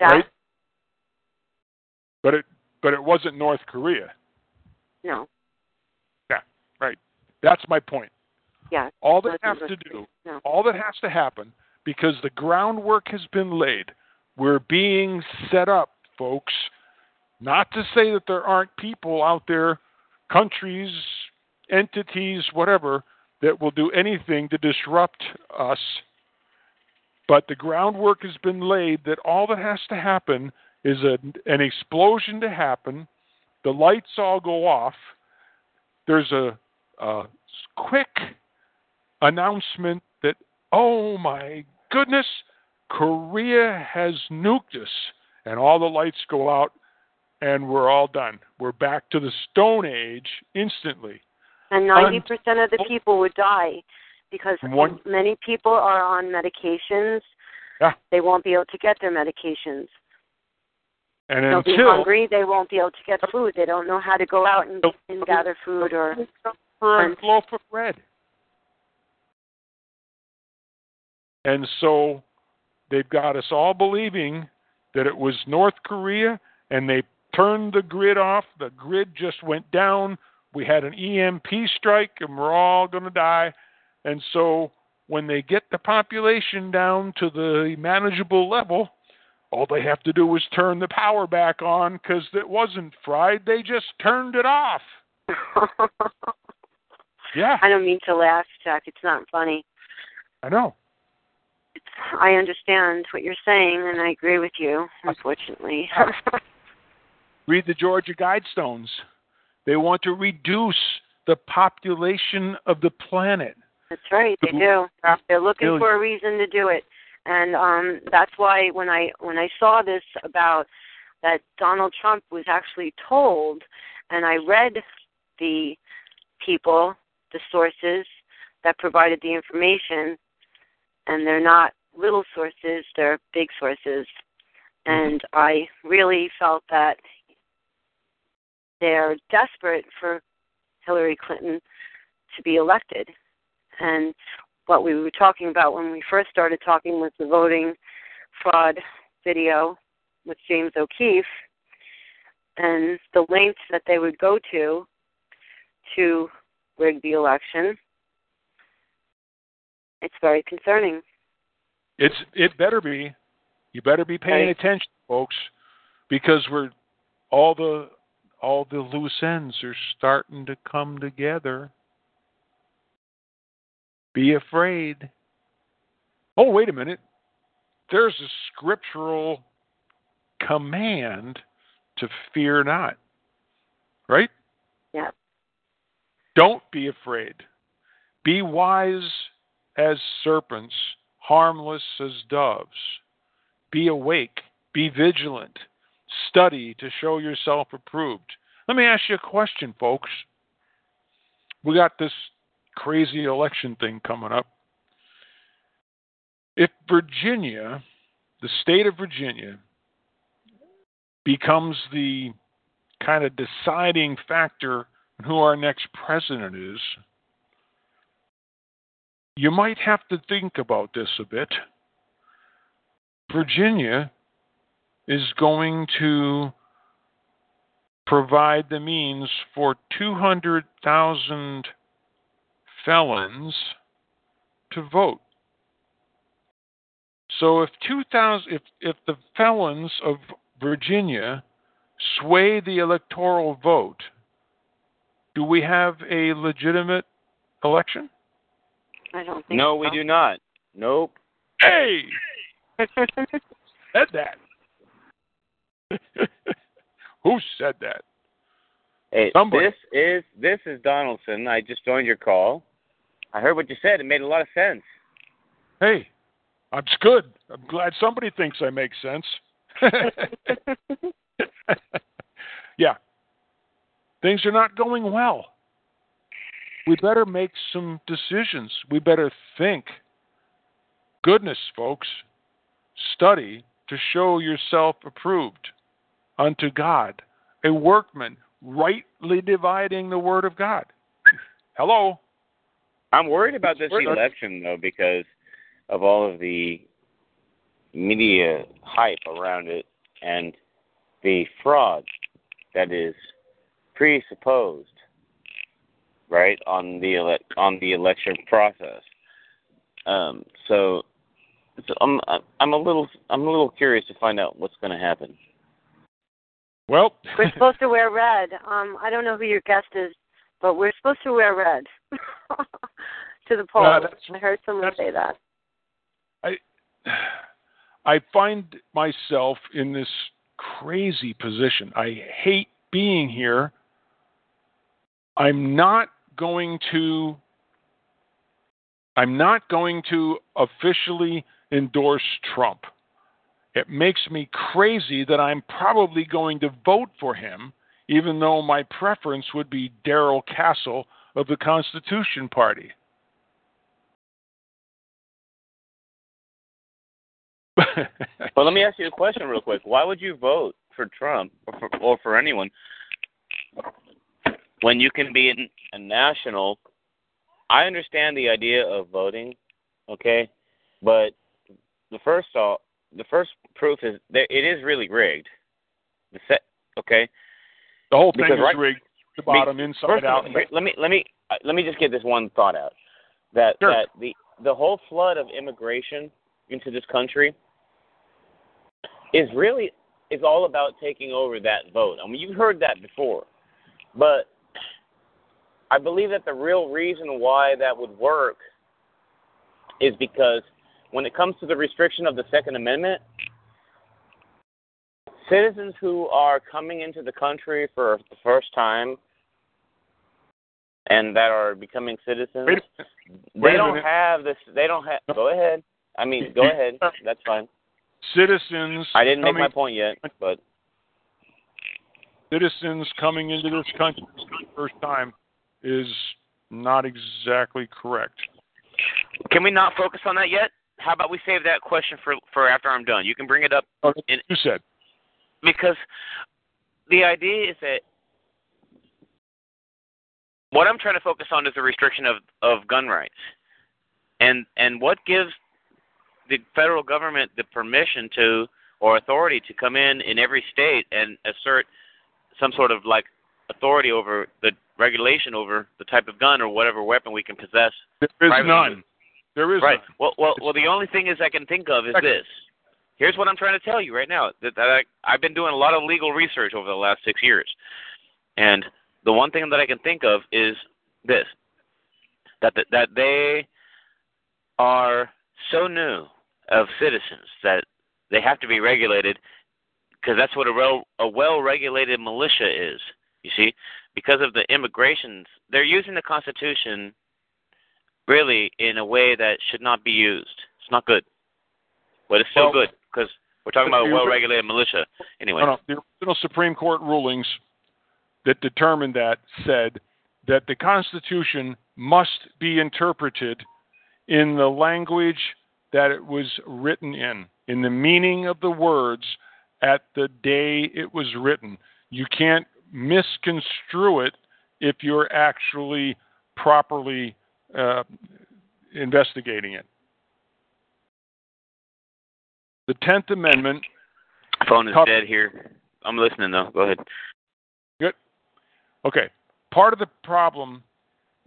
That-
right? But it but it wasn't North Korea.
No.
Yeah, right. That's my point.
Yeah.
All that has to do,
No.
all that has to happen, because the groundwork has been laid. We're being set up, folks. Not to say that there aren't people out there, countries, entities, whatever, that will do anything to disrupt us. But the groundwork has been laid that all that has to happen is a, an explosion to happen, the lights all go off, there's a, a quick announcement that, oh my goodness, Korea has nuked us, and all the lights go out, and we're all done. We're back to the Stone Age instantly.
And 90% of the people would die because
One-
many people are on medications.
Yeah.
They won't be able to get their medications.
And
They'll be hungry. They won't be able to get food. They don't know how to go out and, and gather food or.
for a loaf of bread. And so they've got us all believing that it was North Korea and they turned the grid off. The grid just went down. We had an EMP strike and we're all going to die. And so when they get the population down to the manageable level, all they have to do is turn the power back on because it wasn't fried. They just turned it off. Yeah.
I don't mean to laugh, Jack. It's not funny.
I know.
I understand what you're saying, and I agree with you. Unfortunately,
Read the Georgia Guidestones. They want to reduce the population of the planet.
That's right. They do. They're looking for a reason to do it, and um that's why when I when I saw this about that Donald Trump was actually told, and I read the people, the sources that provided the information, and they're not little sources; they're big sources, and I really felt that they're desperate for Hillary Clinton to be elected. And what we were talking about when we first started talking was the voting fraud video with James O'Keefe and the lengths that they would go to to rig the election. It's very concerning.
It's it better be. You better be paying
Right.
attention, folks, because we're all the all the loose ends are starting to come together. Be afraid. Oh, wait a minute. There's a scriptural command to fear not. Right?
Yeah.
Don't be afraid. Be wise as serpents, harmless as doves. Be awake. Be vigilant. Study to show yourself approved. Let me ask you a question, folks. We got this crazy election thing coming up. If Virginia, the state of Virginia, becomes the kind of deciding factor in who our next president is, you might have to think about this a bit. Virginia is going to provide the means for 200,000 felons to vote. So if 2000 if if the felons of Virginia sway the electoral vote, do we have a legitimate election?
I don't think
No,
so.
we do not. Nope.
Hey, said that. Who said that?
Hey,
Somebody.
this is this is Donaldson. I just joined your call. I heard what you said. It made a lot of sense.
Hey, I'm good. I'm glad somebody thinks I make sense. yeah. Things are not going well. We better make some decisions. We better think. Goodness, folks, study to show yourself approved unto God, a workman rightly dividing the word of God. Hello.
I'm worried about this
We're-
election though because of all of the media hype around it and the fraud that is presupposed right on the ele- on the election process. Um, so, so I'm I'm a little I'm a little curious to find out what's going to happen.
Well,
We're supposed to wear red. Um, I don't know who your guest is, but we're supposed to wear red to the polls.
Uh,
I heard someone say that.
I I find myself in this crazy position. I hate being here. I'm not going to I'm not going to officially endorse Trump. It makes me crazy that I'm probably going to vote for him, even though my preference would be Darrell Castle of the Constitution Party.
well, let me ask you a question real quick. Why would you vote for Trump or for, or for anyone when you can be a national? I understand the idea of voting, okay, but the first all, the first proof is that it is really rigged. The set, okay.
The whole thing
Because
is
right-
rigged, the bottom,
Be-
inside out.
all, let me let me uh, let me just get this one thought out. That
Sure.
that the the whole flood of immigration into this country is really is all about taking over that vote. I mean, you've heard that before, but I believe that the real reason why that would work is because when it comes to the restriction of the Second Amendment, citizens who are coming into the country for the first time and that are becoming citizens,
Wait a Wait
they don't have this. They don't have. Go ahead. I mean, go ahead. That's fine.
Citizens.
I didn't make my point yet, but
Citizens coming into this country for the first time is not exactly correct.
can we not focus on that yet? How about we save that question for for after I'm done? You can bring it up in,
you said.
Because the idea is that what I'm trying to focus on is the restriction of of gun rights, and and what gives the federal government the permission to or authority to come in in every state and assert some sort of like authority over the regulation over the type of gun or whatever weapon we can possess.
There is
privately.
none. There is
right.
none.
Well, well, well. The only thing is I can think of is
Second.
this. Here's what I'm trying to tell you right now. That, that I, I've been doing a lot of legal research over the last six years, and the one thing that I can think of is this: that that, that they are so new of citizens that they have to be regulated because that's what a, well, a well-regulated militia is. You see, because of the immigrations, they're using the Constitution really in a way that should not be used. It's not good, but it's still
Well,
good because we're talking about a well-regulated militia. Anyway,
No, no. The original Supreme Court rulings that determined that said that the Constitution must be interpreted in the language that it was written in, in the meaning of the words at the day it was written. You can't misconstrue it if you're actually properly uh, investigating it. The Tenth Amendment
phone is dead here. I'm listening though. Go ahead.
Good. Okay. Part of the problem,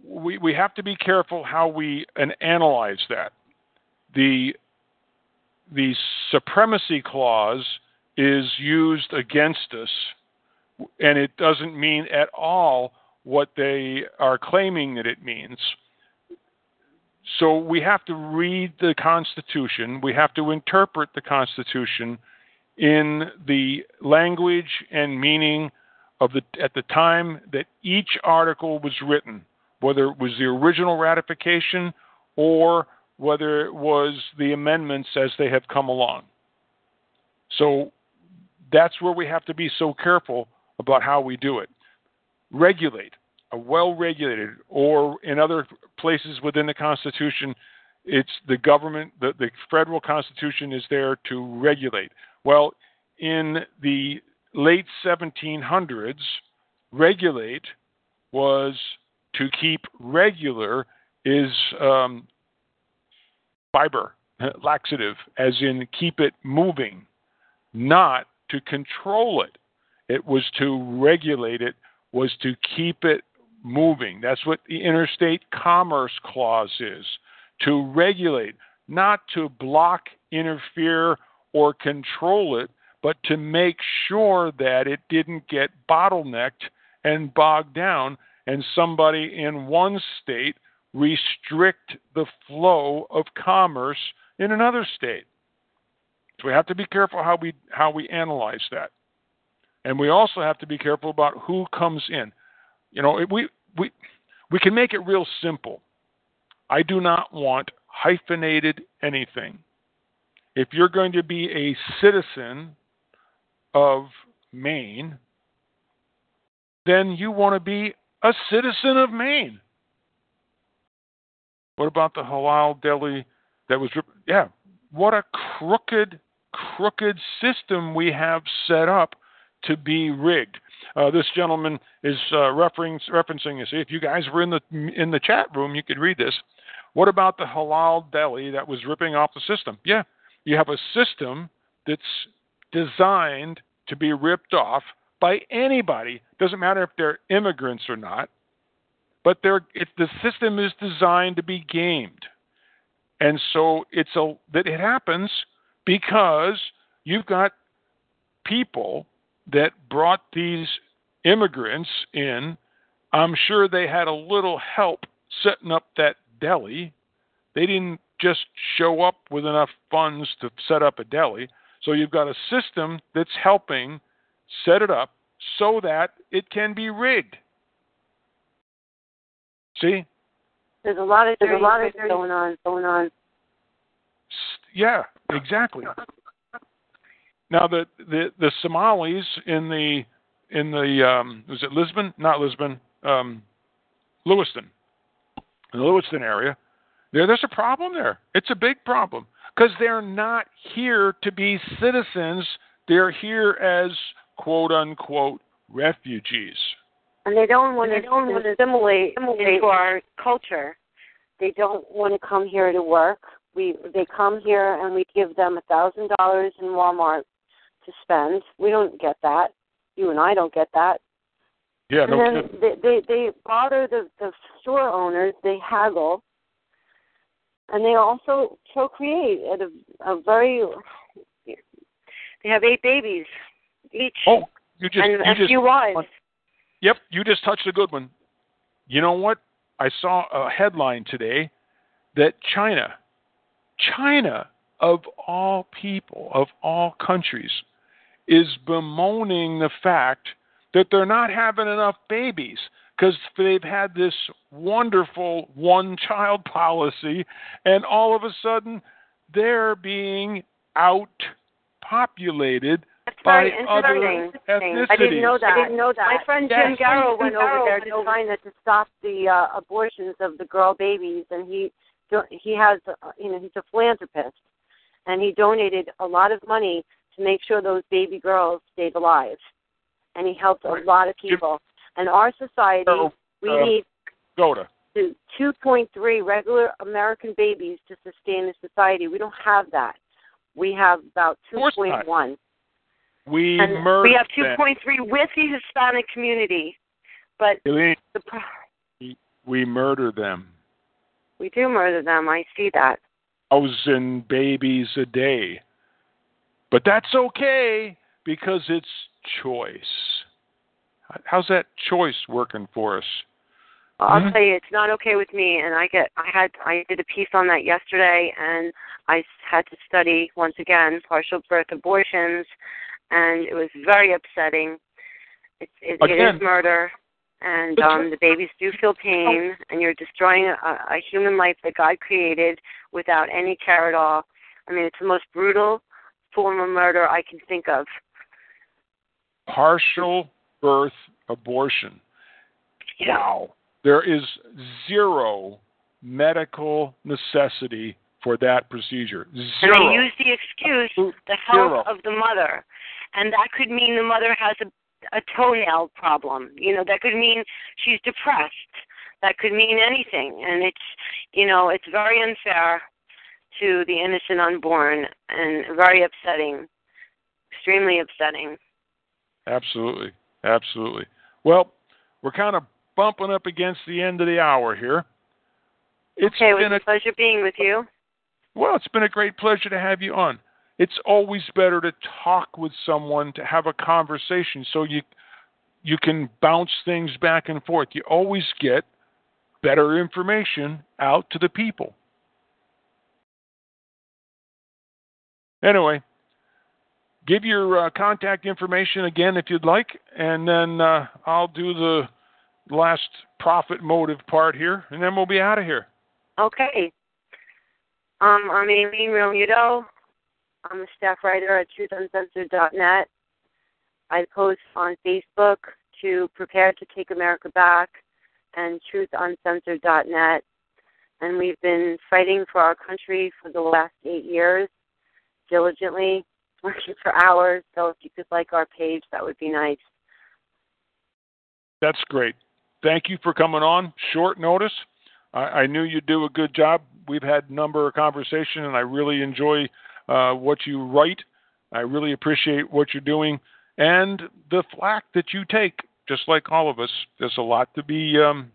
we, we have to be careful how we and analyze that. The the supremacy clause is used against us, and it doesn't mean at all what they are claiming that it means. So we have to read the Constitution. We have to interpret the Constitution in the language and meaning of the at the time that each article was written, whether it was the original ratification or whether it was the amendments as they have come along. So that's where we have to be so careful about how we do it. Regulate well regulated, or in other places within the Constitution, it's the government, the, the federal Constitution is there to regulate. Well, in the late 1700s, regulate was to keep regular is um, fiber, laxative, as in keep it moving, not to control it. It was to regulate it, was to keep it moving. That's what the Interstate Commerce Clause is to regulate, not to block, interfere, or control it, but to make sure that it didn't get bottlenecked and bogged down and somebody in one state restrict the flow of commerce in another state. So we have to be careful how we how we analyze that. And we also have to be careful about who comes in. You know, we we we can make it real simple. I do not want hyphenated anything. if you're going to be a citizen of Maine, then you want to be a citizen of Maine. What about the halal deli that was? Yeah, what a crooked, crooked system we have set up to be rigged. Uh, this gentleman is uh, referencing, referencing. If you guys were in the in the chat room, you could read this. What about the halal deli that was ripping off the system? Yeah, you have a system that's designed to be ripped off by anybody. Doesn't matter if they're immigrants or not, but they're, it, the system is designed to be gamed, and so it's a that it happens because you've got people that brought these immigrants in. I'm sure they had a little help setting up that deli. They didn't just show up with enough funds to set up a deli. So you've got a system that's helping set it up so that it can be rigged. See?
There's a lot of there's a lot of going on going on.
Yeah, exactly. Now the the the Somalis in the in the um, was it Lisbon? Not Lisbon. Um, Lewiston. In the Lewiston area, there there's a problem there. It's a big problem because they're not here to be citizens. They're here as quote unquote refugees.
And they don't want to, don't want to assimilate, assimilate into our culture. They don't want to come here to work. We they come here and we give them a thousand dollars in Walmart to spend. We don't get that. You and I don't get that.
Yeah,
and
no
then
kidding.
they, they they bother the the store owners. They haggle, and they also procreate at a, a very. They have eight babies each.
Oh, you just
and
you
a
just
few wives.
Yep, you just touched a good one. You know what? I saw a headline today that China, China of all people, of all countries, is bemoaning the fact that they're not having enough babies because they've had this wonderful one child policy, and all of a sudden they're being out populated by other ethnicities.
I didn't know that. I didn't know that. My friend Jim
Yes.
Garrow
Jim
went over there to
over-
China to stop the uh, abortions of the girl babies, and he he has uh, you know he's a philanthropist, and he donated a lot of money to make sure those baby girls stayed alive, and he helped a lot of people. And our society, we
uh,
need
Go to.
to 2.3 regular American babies to sustain the society. We don't have that. We have about 2.1.
We
And we have
them.
2.3 with the Hispanic community, but the,
we murder them.
we do murder them. I see that.
Thousand babies a day. But that's okay because it's choice. How's that choice working for us?
I'll
Mhm.
tell you, it's not okay with me. And I get, I had, I did a piece on that yesterday, and I had to study once again partial birth abortions, and it was very upsetting. It, it, it
Again.
is murder, and um, the babies do feel pain, and you're destroying a, a human life that God created without any care at all. I mean, it's the most brutal form of murder I can think of.
Partial birth abortion.
Yeah.
Wow. There is zero medical necessity for that procedure. Zero.
And they use the excuse the health
Zero.
of the mother. And that could mean the mother has a, a toenail problem. You know, that could mean she's depressed. That could mean anything. And it's, you know, it's very unfair to the innocent unborn and very upsetting, extremely upsetting.
Absolutely. Absolutely. Well, we're kind of bumping up against the end of the hour here. It's
okay, it was
been
a
a
pleasure being with you.
well, it's been a great pleasure to have you on. It's always better to talk with someone to have a conversation so you you can bounce things back and forth. You always get better information out to the people. Anyway, give your uh, contact information again if you'd like, and then uh, I'll do the last profit motive part here, and then we'll be out of here.
Okay. Um, I'm Amy Romuto, I'm a staff writer at truthuncensored.net. I post on Facebook to Prepare to Take America Back and truthuncensored.net. And we've been fighting for our country for the last eight years diligently, working for hours. So if you could like our page, that would be nice.
That's great. Thank you for coming on. Short notice. I, I knew you'd do a good job. We've had a number of conversation, and I really enjoy uh, what you write. I really appreciate what you're doing and the flack that you take. Just like all of us, there's a lot to be um,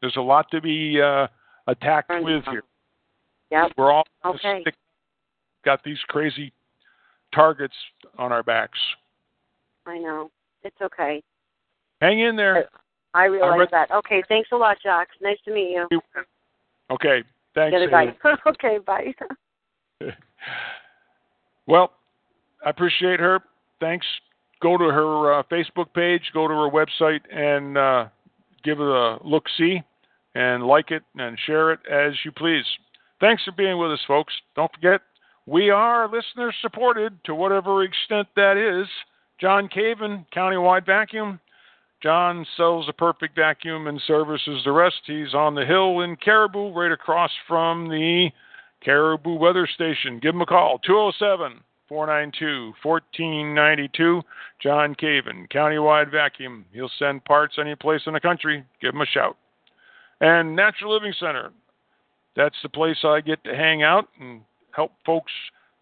there's a lot to be uh, attacked with here.
Yep.
We're all
Okay.
Got these crazy targets on our backs.
I know. It's okay.
Hang in there.
I realize
read-
that. Okay, thanks a lot, Jax. Nice to meet you.
Okay. Thanks.
Get it
Haley.
bye. okay, bye.
Well, I appreciate her. Thanks. Go to her uh, Facebook page, go to her website, and uh, give it a look see, and like it and share it as you please. Thanks for being with us, folks. Don't forget, we are listener supported to whatever extent that is. John Caven, Countywide Vacuum. John sells a perfect vacuum and services the rest. He's on the hill in Caribou, right across from the Caribou Weather Station. Give him a call, 207 492 1492. John Caven, Countywide Vacuum. He'll send parts any place in the country. Give him a shout. And Natural Living Center. That's the place I get to hang out and help folks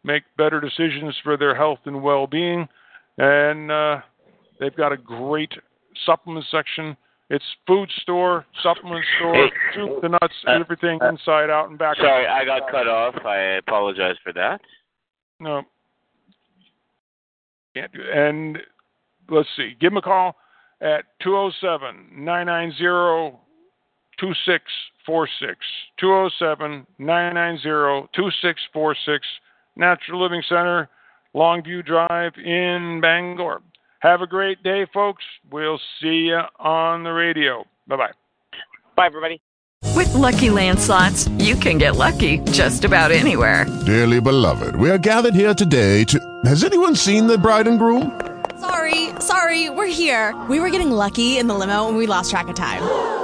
make better decisions for their health and well being. And uh, they've got a great supplement section. It's food store, supplement store,
Hey.
soup to nuts,
Uh,
everything
uh,
inside out and back.
Sorry, I got cut off. I apologize for that.
No. Can't do And let's see. Give them a call at 207 990 2646. 207 990 2646. Natural Living Center, Longview Drive in Bangor. Have a great day, folks. We'll see you on the radio. Bye bye.
Bye, everybody.
With Lucky Land slots, you can get lucky just about anywhere.
Dearly beloved, we are gathered here today to. Has anyone seen the bride and groom?
Sorry, sorry, we're here. We were getting lucky in the limo and we lost track of time.